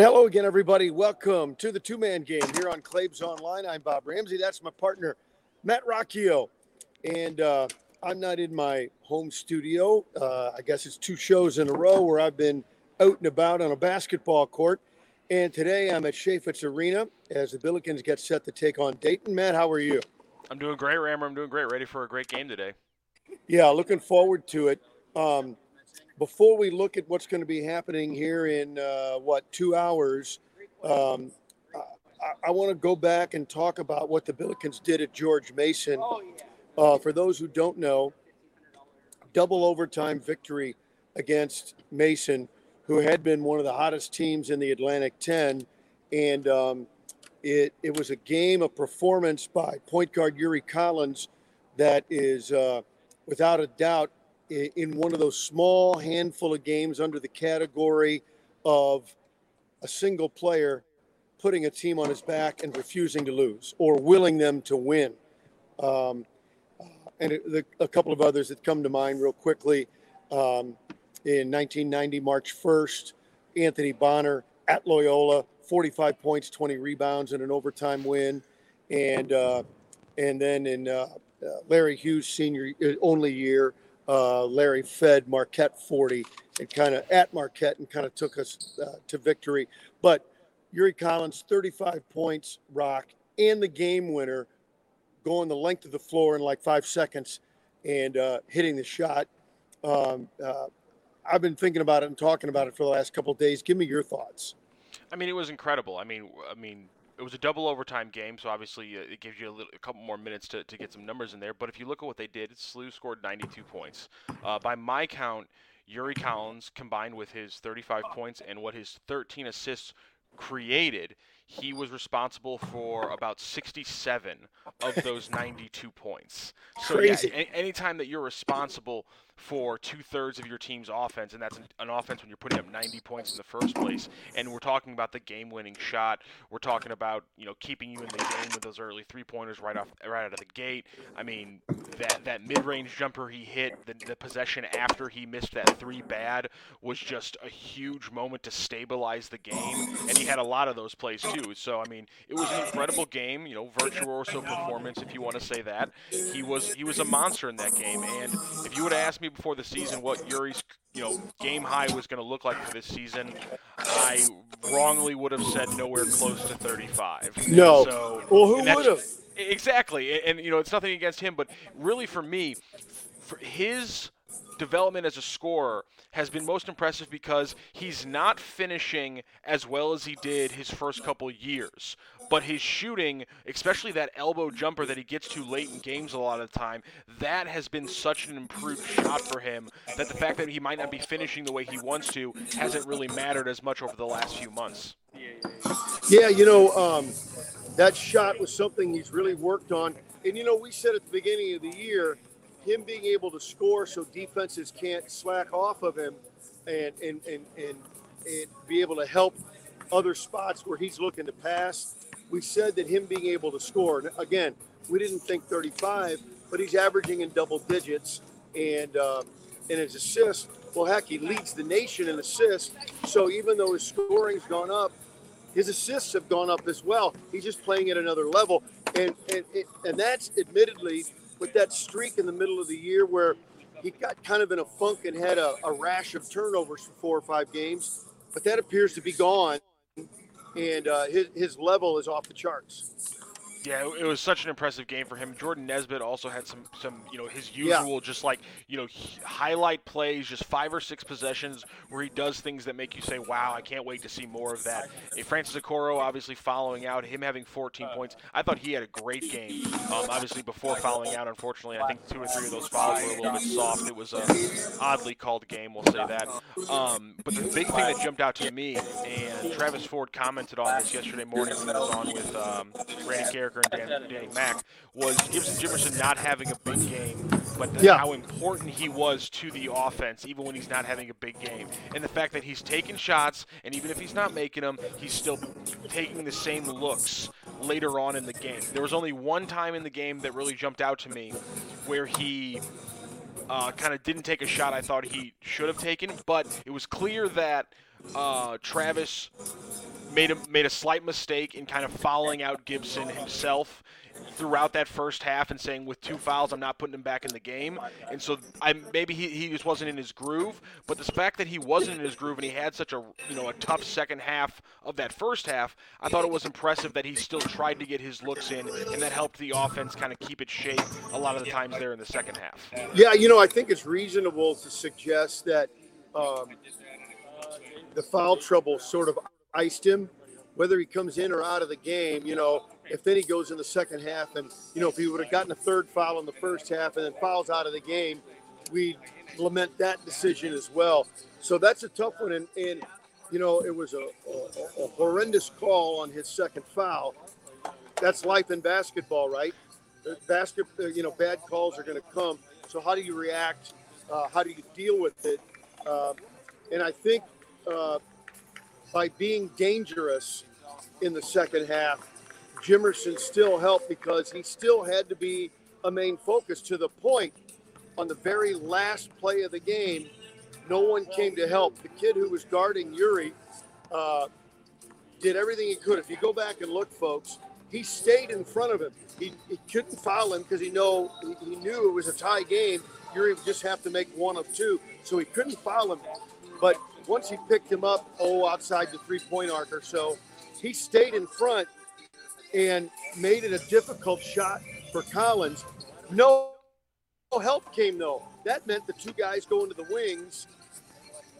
And hello again, everybody. Welcome to the two man game here on Claibs Online. I'm Bob Ramsey. That's my partner, Matt Rocchio. And uh, I'm not in my home studio. Uh, I guess it's two shows in a row where I've been out and about on a basketball court. And today I'm at Chaifetz Arena as the Billikens get set to take on Dayton. Matt, how are you? I'm doing great, Rammer. I'm doing great. Ready for a great game today. Yeah, looking forward to it. Um, before we look at what's going to be happening here in uh, what two hours, um, I, I want to go back and talk about what the Billikens did at George Mason. Uh, for those who don't know, double overtime victory against Mason, who had been one of the hottest teams in the Atlantic 10, and um, it it was a game of performance by point guard Yuri Collins that is uh, without a doubt in one of those small handful of games under the category of a single player putting a team on his back and refusing to lose or willing them to win. Um, and it, the, a couple of others that come to mind real quickly. Um, in 1990, March 1st, Anthony Bonner at Loyola, 45 points, 20 rebounds, and an overtime win. And uh, and then in uh, Larry Hughes' senior uh, only year, uh, Larry fed Marquette 40 and kind of at Marquette and kind of took us uh, to victory. But Yuri Collins, 35 points, rock, and the game winner, going the length of the floor in like five seconds and uh, hitting the shot. Um, uh, I've been thinking about it and talking about it for the last couple days. Give me your thoughts. I mean, it was incredible. I mean, I mean, it was a double overtime game, so obviously uh, it gives you a, little, a couple more minutes to, to get some numbers in there. But if you look at what they did, SLU scored 92 points. Uh, by my count, Yuri Collins combined with his 35 points and what his 13 assists created, he was responsible for about 67 of those 92 points. So Crazy. yeah, anytime that you're responsible for two thirds of your team's offense, and that's an, an, offense when you're putting up 90 points in the first place. And we're talking about the game-winning shot. We're talking about you know keeping you in the game with those early three pointers right off right out of the gate. I mean that that mid-range jumper he hit, the, the possession after he missed that three bad was just a huge moment to stabilize the game, and he had a lot of those plays too. So I mean it was an incredible game. You know virtuoso performance if you want to say that. He was he was a monster in that game, and if you would have asked me before the season what Yuri's you know game high was going to look like for this season, I wrongly would have said nowhere close to 35. No. So, well, who would have? Exactly, and, you know it's nothing against him, but really for me, for his development as a scorer has been most impressive because he's not finishing as well as he did his first couple years. But his shooting, especially that elbow jumper that he gets to late in games a lot of the time, that has been such an improved shot for him that the fact that he might not be finishing the way he wants to hasn't really mattered as much over the last few months. Yeah, you know, um, that shot was something he's really worked on. And, you know, we said at the beginning of the year, him being able to score so defenses can't slack off of him and and, and, and, and be able to help other spots where he's looking to pass. We said that him being able to score, again, we didn't think 35, but he's averaging in double digits. And, um, and his assists, well, heck, he leads the nation in assists. So even though his scoring's gone up, his assists have gone up as well. He's just playing at another level. And, and, and that's admittedly with that streak in the middle of the year where he got kind of in a funk and had a, a rash of turnovers for four or five games, but that appears to be gone, and uh, his, his level is off the charts. Yeah, it was such an impressive game for him. Jordan Nesbitt also had some, some you know, his usual yeah. just like, you know, highlight plays, just five or six possessions where he does things that make you say, wow, I can't wait to see more of that. And Francis Okoro obviously following out, him having 14 points. I thought he had a great game. Um, obviously, before fouling out, unfortunately, I think two or three of those fouls were a little bit soft. It was a oddly called game, we'll say that. Um, but the big thing that jumped out to me, and Travis Ford commented on this yesterday morning when I was on with um, Randy Karraker and Dan, Danny Mack was Gibson Jimerson not having a big game, but the, yeah. how important he was to the offense, even when he's not having a big game. And the fact that he's taking shots, and even if he's not making them, he's still taking the same looks later on in the game. There was only one time in the game that really jumped out to me where he uh, kind of didn't take a shot I thought he should have taken, but it was clear that uh, Travis made a made a slight mistake in kind of fouling out Gibson himself throughout that first half and saying with two fouls I'm not putting him back in the game. And so I maybe he, he just wasn't in his groove, but the fact that he wasn't in his groove and he had such a you know a tough second half of that first half, I thought it was impressive that he still tried to get his looks in and that helped the offense kind of keep its shape a lot of the times there in the second half. Yeah, you know, I think it's reasonable to suggest that um, the foul trouble sort of iced him, whether he comes in or out of the game. You know, if then he goes in the second half, and you know, if he would have gotten a third foul in the first half and then fouls out of the game, we lament that decision as well. So that's a tough one, and, and you know, it was a, a, a horrendous call on his second foul. That's life in basketball, right? Basket, you know, bad calls are going to come. So how do you react? Uh, how do you deal with it? Uh, and I think uh, by being dangerous in the second half, Jimerson still helped because he still had to be a main focus to the point on the very last play of the game. No one came to help. The kid who was guarding Yuri uh, did everything he could. If you go back and look, folks, he stayed in front of him. He, he couldn't foul him because he know he, knew it was a tie game. Yuri would just have to make one of two, so he couldn't foul him. But once he picked him up, oh, outside the three point arc or so, he stayed in front and made it a difficult shot for Collins. No help came though. That meant the two guys going to the wings.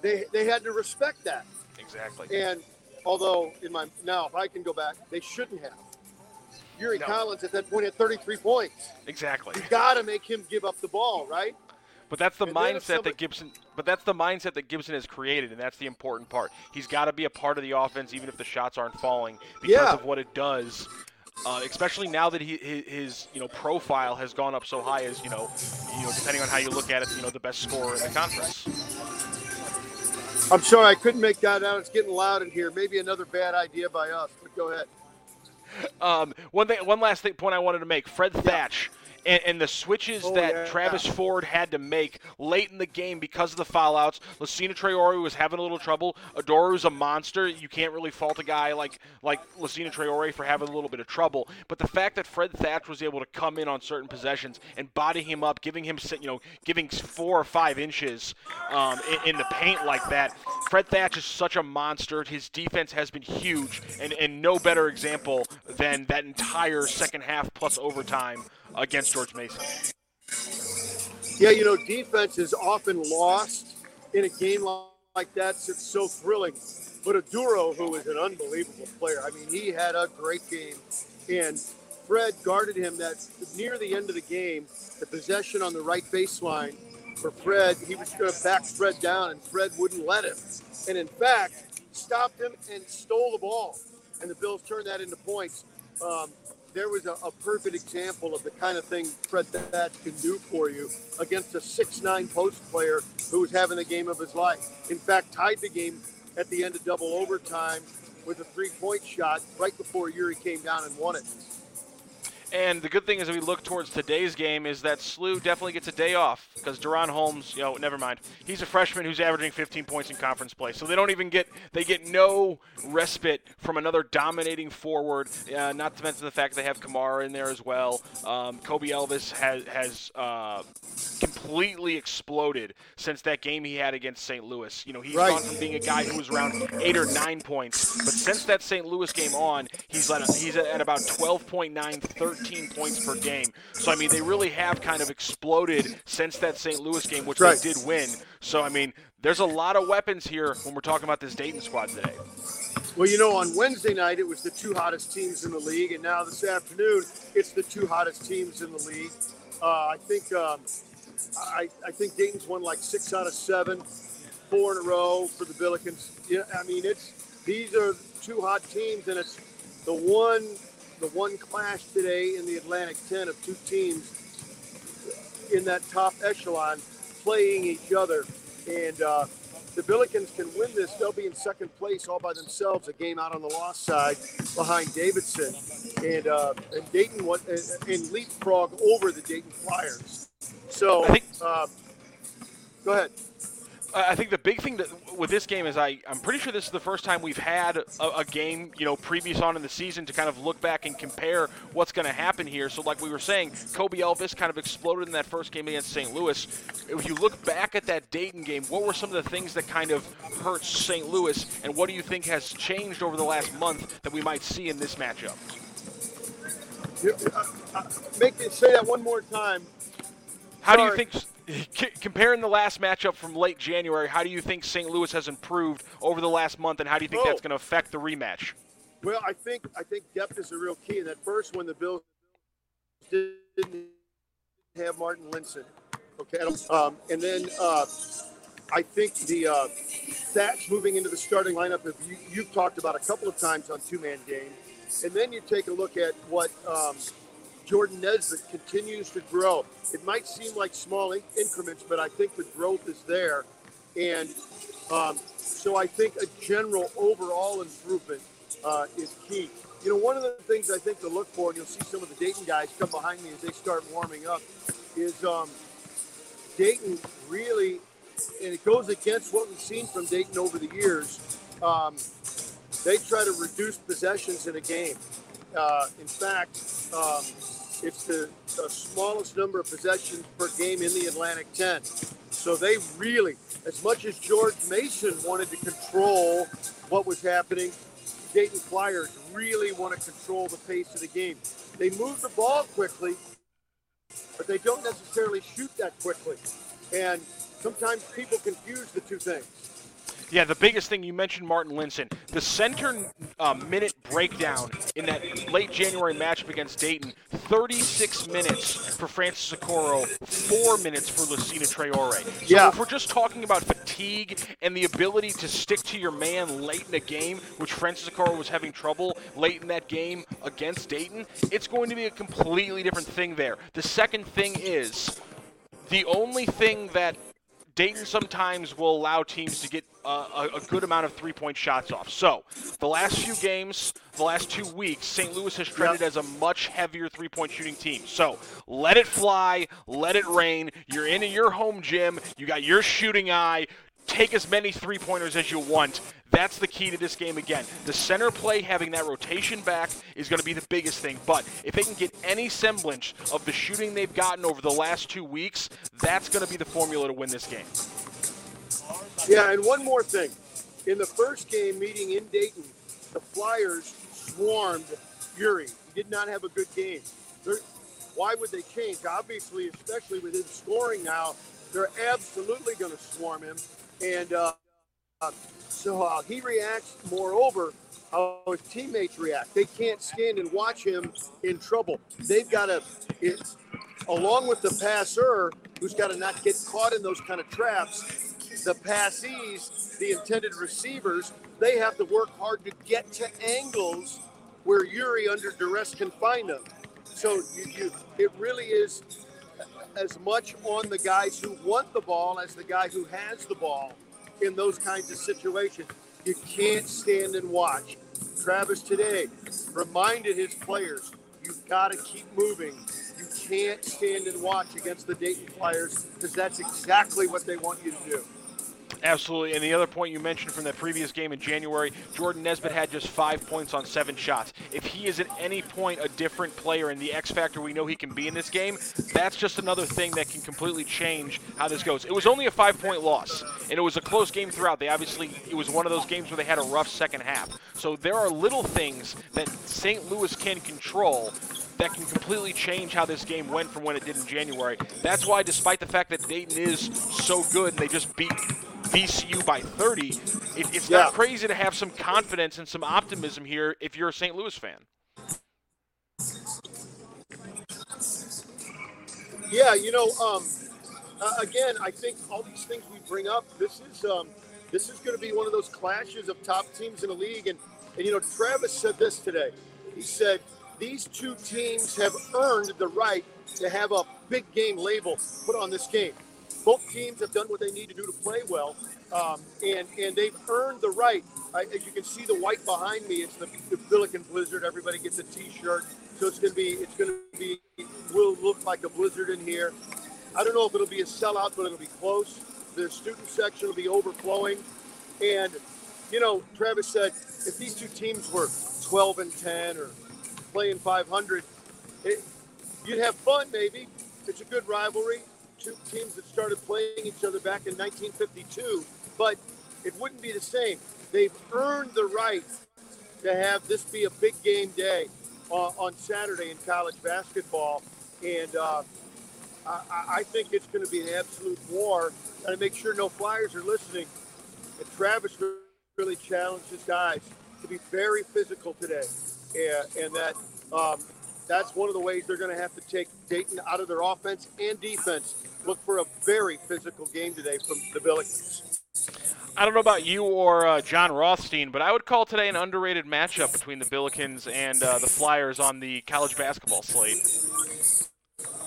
They they had to respect that. Exactly. And although in my now, if I can go back, they shouldn't have. Yuri no. Collins at that point had 33 points. Exactly. You got to make him give up the ball, right? But that's the and mindset somebody, that Gibson. But that's the mindset that Gibson has created, and that's the important part. He's got to be a part of the offense, even if the shots aren't falling, because yeah. of what it does. Uh, especially now that he his you know profile has gone up so high as you know you know depending on how you look at it you know the best scorer in the conference. I'm sorry I couldn't make that out. It's getting loud in here. Maybe another bad idea by us. But go ahead. Um, one thing, one last thing, point I wanted to make: Fred Thatch and, and the switches oh, that yeah. Travis Ford had to make late in the game because of the foulouts. Lassina Traore was having a little trouble. Oduro's a monster. You can't really fault a guy like like Lassina Traore for having a little bit of trouble. But the fact that Fred Thatch was able to come in on certain possessions and body him up, giving him you know giving four or five inches um, in, in the paint like that. Fred Thatch is such a monster. His defense has been huge, and, and no better example than that entire second half plus overtime against George Mason. Yeah, you know, defense is often lost in a game like that. It's so thrilling. But Oduro, who is an unbelievable player, I mean, he had a great game. And Fred guarded him that near the end of the game, the possession on the right baseline for Fred, he was going to back Fred down, and Fred wouldn't let him. And in fact, stopped him and stole the ball. And the Bills turned that into points. Um, there was a, a, perfect example of the kind of thing Fred Thatch can do for you against a six-nine post player who was having the game of his life. In fact, tied the game at the end of double overtime with a three-point shot right before Yuri came down and won it. And the good thing as we look towards today's game is that SLU definitely gets a day off because DaRon Holmes, you know, never mind. He's a freshman who's averaging 15 points in conference play, so they don't even get they get no respite from another dominating forward. Uh, not to mention the fact they have Camara in there as well. Um, Kobe Elvis has has uh, completely exploded since that game he had against St. Louis. You know, he's right. gone from being a guy who was around eight or nine points, but since that St. Louis game on, he's at, he's at about 12.9, 13 points per game. So I mean, they really have kind of exploded since that St. Louis game, which right. they did win. So I mean, there's a lot of weapons here when we're talking about this Dayton squad today. Well, you know, on Wednesday night it was the two hottest teams in the league, and now this afternoon it's the two hottest teams in the league. Uh, I think um, I, I think Dayton's won like six out of seven, four in a row for the Billikens. Yeah, I mean it's these are two hot teams, and it's the one the one clash today in the Atlantic 10 of two teams in that top echelon playing each other. And uh, the Billikens can win this, they'll be in second place all by themselves, a game out on the lost side behind Davidson. And, uh, and Dayton won, and, and leapfrog over the Dayton Flyers. So, uh, go ahead. I think the big thing with this game is I, I'm pretty sure this is the first time we've had a, a, game, you know, previous on in the season to kind of look back and compare what's going to happen here. So, like we were saying, Kobe Elvis kind of exploded in that first game against St. Louis. If you look back at that Dayton game, what were some of the things that kind of hurt St. Louis, and what do you think has changed over the last month that we might see in this matchup? Uh, uh, make it say that one more time. How Sorry. do you think? Comparing the last matchup from late January, how do you think St. Louis has improved over the last month, and how do you think oh. that's going to affect the rematch? Well, I think I think depth is a real key. In that first one, the Bills didn't have Marten Linssen. Okay, um, and then uh, I think the uh, Thatch moving into the starting lineup. If you, you've talked about a couple of times on two-man game, and then you take a look at what um, Jordan Nesbitt continues to grow. It might seem like small in- increments, but I think the growth is there. And um, so I think a general overall improvement uh, is key. You know, one of the things I think to look for, and you'll see some of the Dayton guys come behind me as they start warming up, is um, Dayton really, and it goes against what we've seen from Dayton over the years. Um, they try to reduce possessions in a game. Uh, in fact, um, it's the, the, smallest number of possessions per game in the Atlantic 10. So they really, as much as George Mason wanted to control what was happening, Dayton Flyers really want to control the pace of the game. They move the ball quickly, but they don't necessarily shoot that quickly. And sometimes people confuse the two things. Yeah, the biggest thing you mentioned, Marten Linssen, the center uh, minute breakdown in that late January matchup against Dayton. 36 minutes for Francis Okoro, four minutes for Lassina Traore. So yeah. if we're just talking about fatigue and the ability to stick to your man late in a game, which Francis Okoro was having trouble late in that game against Dayton, it's going to be a completely different thing there. The second thing is the only thing that Dayton sometimes will allow teams to get uh, a, a, good amount of three point shots off. So, the last few games, the last two weeks, St. Louis has trended yep. as a much heavier three point shooting team. So, let it fly, let it rain. You're in your home gym, you got your shooting eye. Take as many three pointers as you want. That's the key to this game again. The center play, having that rotation back, is going to be the biggest thing. But if they can get any semblance of the shooting they've gotten over the last two weeks, that's going to be the formula to win this game. Yeah, and one more thing. In the first game meeting in Dayton, the Flyers swarmed Yuri. He did not have a good game. They're, why would they change? Obviously, especially with him scoring now, they're absolutely going to swarm him. And uh, so uh, he reacts, moreover, how his teammates react. They can't stand and watch him in trouble. They've got to, along with the passer, who's got to not get caught in those kind of traps, the passees, the intended receivers, they have to work hard to get to angles where Yuri under duress can find them. So you, you, it really is as much on the guys who want the ball as the guy who has the ball in those kinds of situations. You can't stand and watch. Travis today reminded his players, you've got to keep moving. You can't stand and watch against the Dayton Flyers because that's exactly what they want you to do. Absolutely. And the other point you mentioned from that previous game in January, Jordan Nesbitt had just five points on seven shots. If he is at any point a different player and the X factor we know he can be in this game, that's just another thing that can completely change how this goes. It was only a five point loss, and it was a close game throughout. They obviously, it was one of those games where they had a rough second half. So there are little things that St. Louis can control that can completely change how this game went from when it did in January. That's why, despite the fact that Dayton is so good and they just beat VCU by 30, it, it's yeah. not crazy to have some confidence and some optimism here if you're a St. Louis fan. Yeah, you know, um, uh, again, I think all these things we bring up, this is um, this is going to be one of those clashes of top teams in the league. And, and you know, Travis said this today. He said these two teams have earned the right to have a big game label put on this game both teams have done what they need to do to play well, um, and and they've earned the right. I, as you can see, the white behind me, it's the, the Billiken Blizzard. Everybody gets a T-shirt, so it's gonna be it's gonna be will look like a blizzard in here. I don't know if it'll be a sellout, but it'll be close. the student section will be overflowing. And, you know, Travis said if these two teams were 12 and 10 or playing 500, it, you'd have fun, maybe. It's a good rivalry. Two teams that started playing each other back in 1952, but it wouldn't be the same. They've earned the right to have this be a big game day uh, on Saturday in college basketball. And uh, I, I, think it's going to be an absolute war. And to make sure no Flyers are listening, and Travis really challenged his guys to be very physical today. And, and that um, that's one of the ways they're going to have to take Dayton out of their offense and defense. Look for a very physical game today from the Billikens. I don't know about you or uh, Jon Rothstein, but I would call today an underrated matchup between the Billikens and uh, the Flyers on the college basketball slate.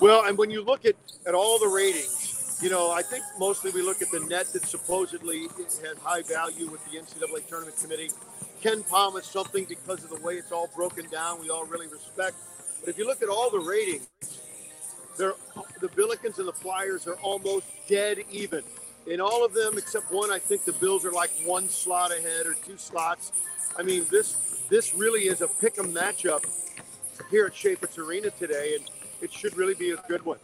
Well, and when you look at, at all the ratings, you know, I think mostly we look at the net that supposedly has high value with the NCAA tournament committee. KenPom is something because of the way it's all broken down, we all really respect. But if you look at all the ratings, they're, the Billikens and the Flyers are almost dead even in all of them except one, I think the Bills are like one slot ahead or two slots. I mean, this this really is a pick 'em matchup here at Chaifetz Arena today, and it should really be a good one.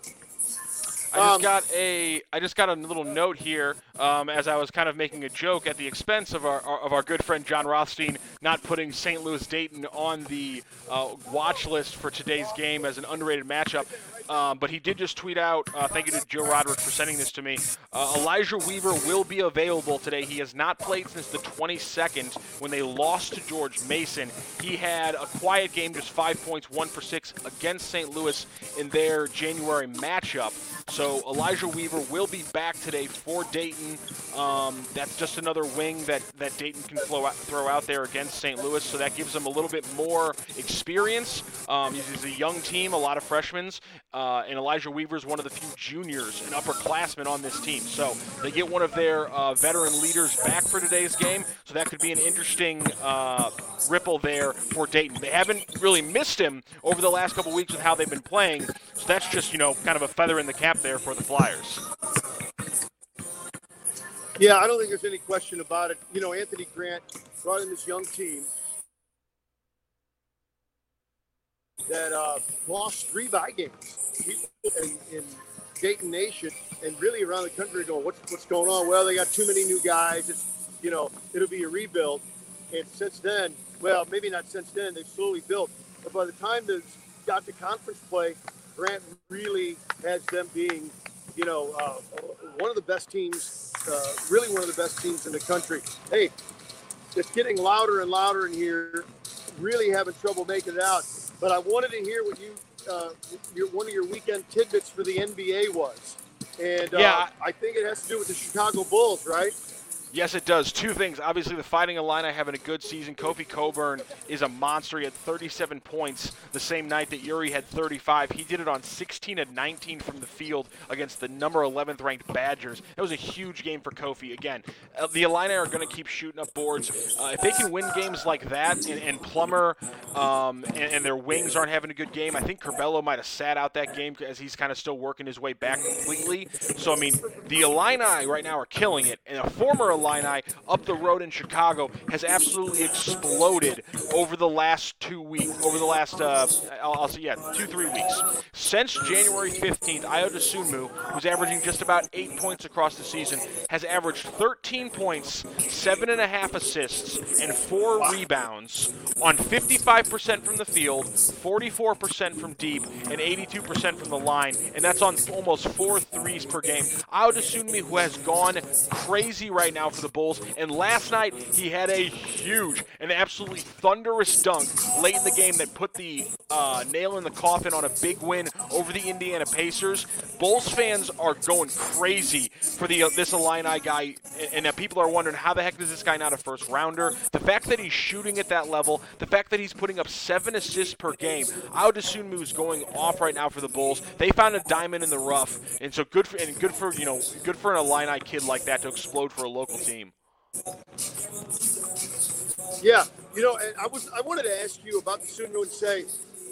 I just um, got a I just got a little note here um, as I was kind of making a joke at the expense of our, of our good friend Jon Rothstein not putting St. Louis Dayton on the uh, watch list for today's game as an underrated matchup. Um, but he did just tweet out, uh, thank you to Joe Roderick for sending this to me. Uh, Elijah Weaver will be available today. He has not played since the 22nd when they lost to George Mason. He had a quiet game, just five points, one for six against St. Louis in their January matchup. So Elijah Weaver will be back today for Dayton. Um, that's just another wing that, that Dayton can out, throw out there against St. Louis. So that gives them a little bit more experience. Um, he's a young team, a lot of freshmen. Uh, and Elijah Weaver is one of the few juniors and upperclassmen on this team. So they get one of their uh, veteran leaders back for today's game. So that could be an interesting uh, ripple there for Dayton. They haven't really missed him over the last couple weeks with how they've been playing. So that's just, you know, kind of a feather in the cap there for the Flyers. Yeah, I don't think there's any question about it. You know, Anthony Grant brought in this young team that uh, lost three buy games in, in Dayton Nation and really around the country going, what's, what's going on? Well, they got too many new guys. It's, you know, it'll be a rebuild. And since then, well, maybe not since then, they've slowly built. But by the time they got to conference play, Grant really has them being, you know, uh, one of the best teams, uh, really one of the best teams in the country. Hey, it's getting louder and louder in here. Really having trouble making it out. But I wanted to hear what you uh, your, one of your weekend tidbits for the NBA was. And uh, yeah, I think it has to do with the Chicago Bulls, right? Yes, it does. Two things. Obviously, the Fighting Illini having a good season. Kofi Cockburn is a monster. He had 37 points the same night that Yuri had 35. He did it on 16 of 19 from the field against the number 11th ranked Badgers. That was a huge game for Kofi. Again, uh, the Illini are going to keep shooting up boards. Uh, if they can win games like that, and, and Plummer um, and, and, their wings aren't having a good game, I think Curbelo might have sat out that game as he's kind of still working his way back completely. So, I mean, the Illini right now are killing it. And a former Illini up the road in Chicago has absolutely exploded over the last two weeks, over the last, uh, I'll, I'll, say, yeah, two, three weeks. Since January 15th, Ayo Dosunmu, who's averaging just about eight points across the season, has averaged 13 points, seven and a half assists, and four rebounds on 55% from the field, 44% from deep, and 82% from the line, and that's on almost four threes per game. Ayo Dosunmu, who has gone crazy right now for the Bulls. And last night, he had a huge and absolutely thunderous dunk late in the game that put the uh, nail in the coffin on a big win over the Indiana Pacers. Bulls fans are going crazy for the uh, this Illini guy, and, and people are wondering how the heck is this guy not a first rounder? The fact that he's shooting at that level, the fact that he's putting up seven assists per game, I would assume is going off right now for the Bulls. They found a diamond in the rough, and so good for and good for you know good for an Illini kid like that to explode for a local team. Yeah, you know, and I was I wanted to ask you about Dosunmu and say,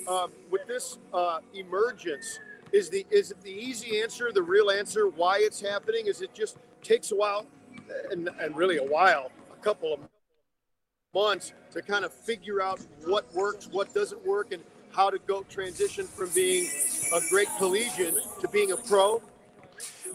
um, with this uh, emergence is the is the easy answer, the real answer, why it's happening? Is it just takes a while, and, and really a while, a couple of months to kind of figure out what works, what doesn't work, and how to go transition from being a great collegian to being a pro?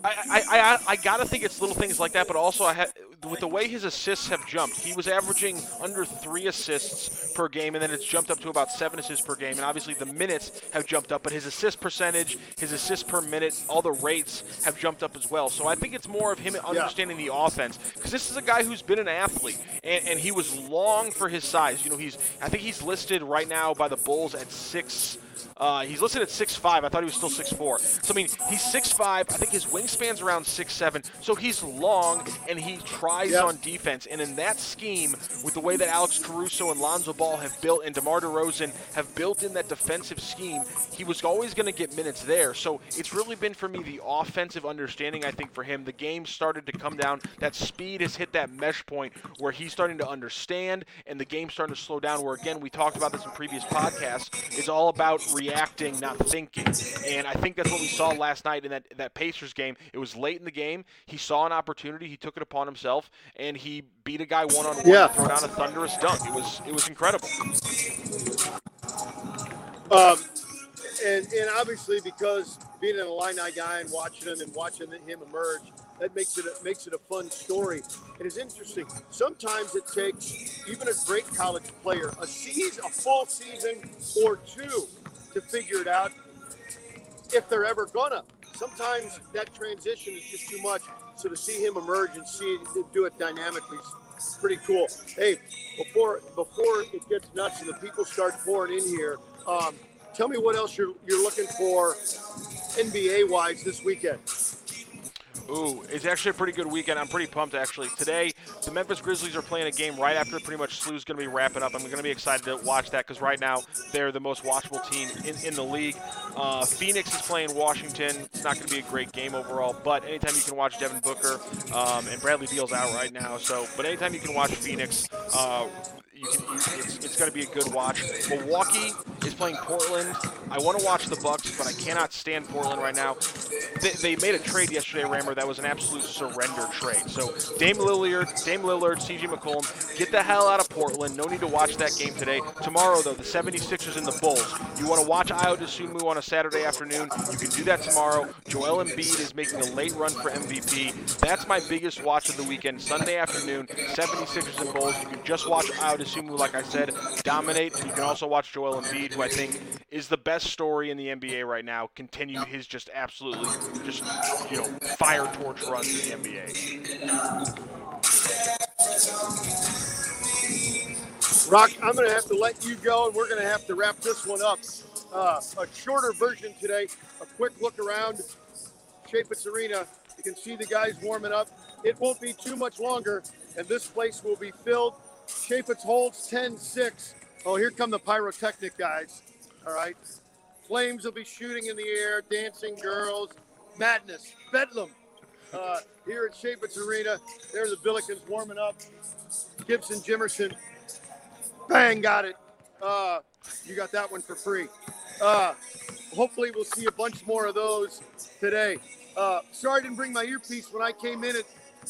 I, I, I, I gotta think it's little things like that, but also I had with the way his assists have jumped, he was averaging under three assists per game, and then it's jumped up to about seven assists per game. And obviously the minutes have jumped up, but his assist percentage, his assists per minute, all the rates have jumped up as well. So I think it's more of him understanding yeah. the offense because this is a guy who's been an athlete, and, and he was long for his size. You know, he's I think he's listed right now by the Bulls at six uh, he's listed at 6'5". I thought he was still 6'4". So, I mean, he's 6'5". I think his wingspan's around 6'7". So he's long, and he tries yep. on defense. And in that scheme, with the way that Alex Caruso and Lonzo Ball have built and DeMar DeRozan have built in that defensive scheme, he was always going to get minutes there. So it's really been, for me, the offensive understanding, I think, for him. The game started to come down. That speed has hit that mesh point where he's starting to understand, and the game's starting to slow down, where, again, we talked about this in previous podcasts, it's all about reacting, not thinking. And I think that's what we saw last night in that that Pacers game. It was late in the game. He saw an opportunity. He took it upon himself, and he beat a guy one on one. Yeah. Throw down a thunderous dunk. It was it was incredible. Um, and and obviously because being an Illini guy and watching him and watching him emerge, that makes it a, makes it a fun story. It is interesting. Sometimes it takes even a great college player a season, a full season or two to figure it out if they're ever gonna. Sometimes that transition is just too much. So to see him emerge and see it, do it dynamically is pretty cool. Hey, before before it gets nuts and the people start pouring in here, um, tell me what else you're you're looking for NBA wise this weekend. Ooh, it's actually a pretty good weekend. I'm pretty pumped, actually. Today, the Memphis Grizzlies are playing a game right after pretty much SLU's going to be wrapping up. I'm going to be excited to watch that because right now they're the most watchable team in, in the league. Uh, Phoenix is playing Washington. It's not going to be a great game overall, but anytime you can watch Devin Booker um, and Bradley Beal's out right now, so but anytime you can watch Phoenix, uh, can, it's, it's going to be a good watch. Milwaukee is playing Portland. I want to watch the Bucks, but I cannot stand Portland right now. They, they made a trade yesterday, Rammer. That was an absolute surrender trade. So Dame Lillard, Dame Lillard, C.J. McCollum, get the hell out of Portland. No need to watch that game today. Tomorrow, though, the 76ers and the Bulls. You want to watch Ayo Dosunmu on a Saturday afternoon? You can do that tomorrow. Joel Embiid is making a late run for MVP. That's my biggest watch of the weekend. Sunday afternoon, 76ers and Bulls. You can just watch Ayo Dosunmu, like I said, dominate. You can also watch Joel Embiid, who I think is the best story in the NBA right now. Continue his just absolutely just you know fire torch runs in the NBA. Rock, I'm going to have to let you go, and we're going to have to wrap this one up. Uh, a shorter version today. A quick look around Chaifetz Arena. You can see the guys warming up. It won't be too much longer, and this place will be filled. Chaifetz holds 10-6. Oh, here come the pyrotechnic guys. All right. Flames will be shooting in the air, dancing girls, madness, bedlam. Uh, here at Chaifetz Arena, there's the Billikens warming up. Gibson Jimerson, bang, got it. Uh, you got that one for free. Uh, hopefully, we'll see a bunch more of those today. Uh, sorry I didn't bring my earpiece when I came in at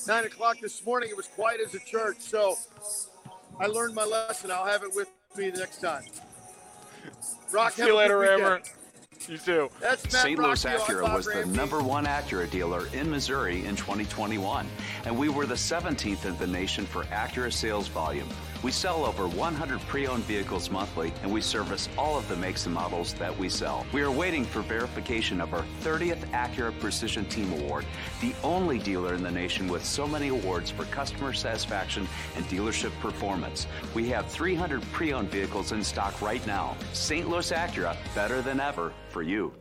nine o'clock this morning. It was quiet as a church, so I learned my lesson. I'll have it with me the next time. Rock, See you later, Rammer. You too. St. Louis Acura was the number one Acura dealer in Missouri in 2021, and we were the 17th in the nation for Acura sales volume. We sell over 100 pre-owned vehicles monthly, and we service all of the makes and models that we sell. We are waiting for verification of our 30th Acura Precision Team Award, the only dealer in the nation with so many awards for customer satisfaction and dealership performance. We have 300 pre-owned vehicles in stock right now. St. Louis Acura, better than ever for you.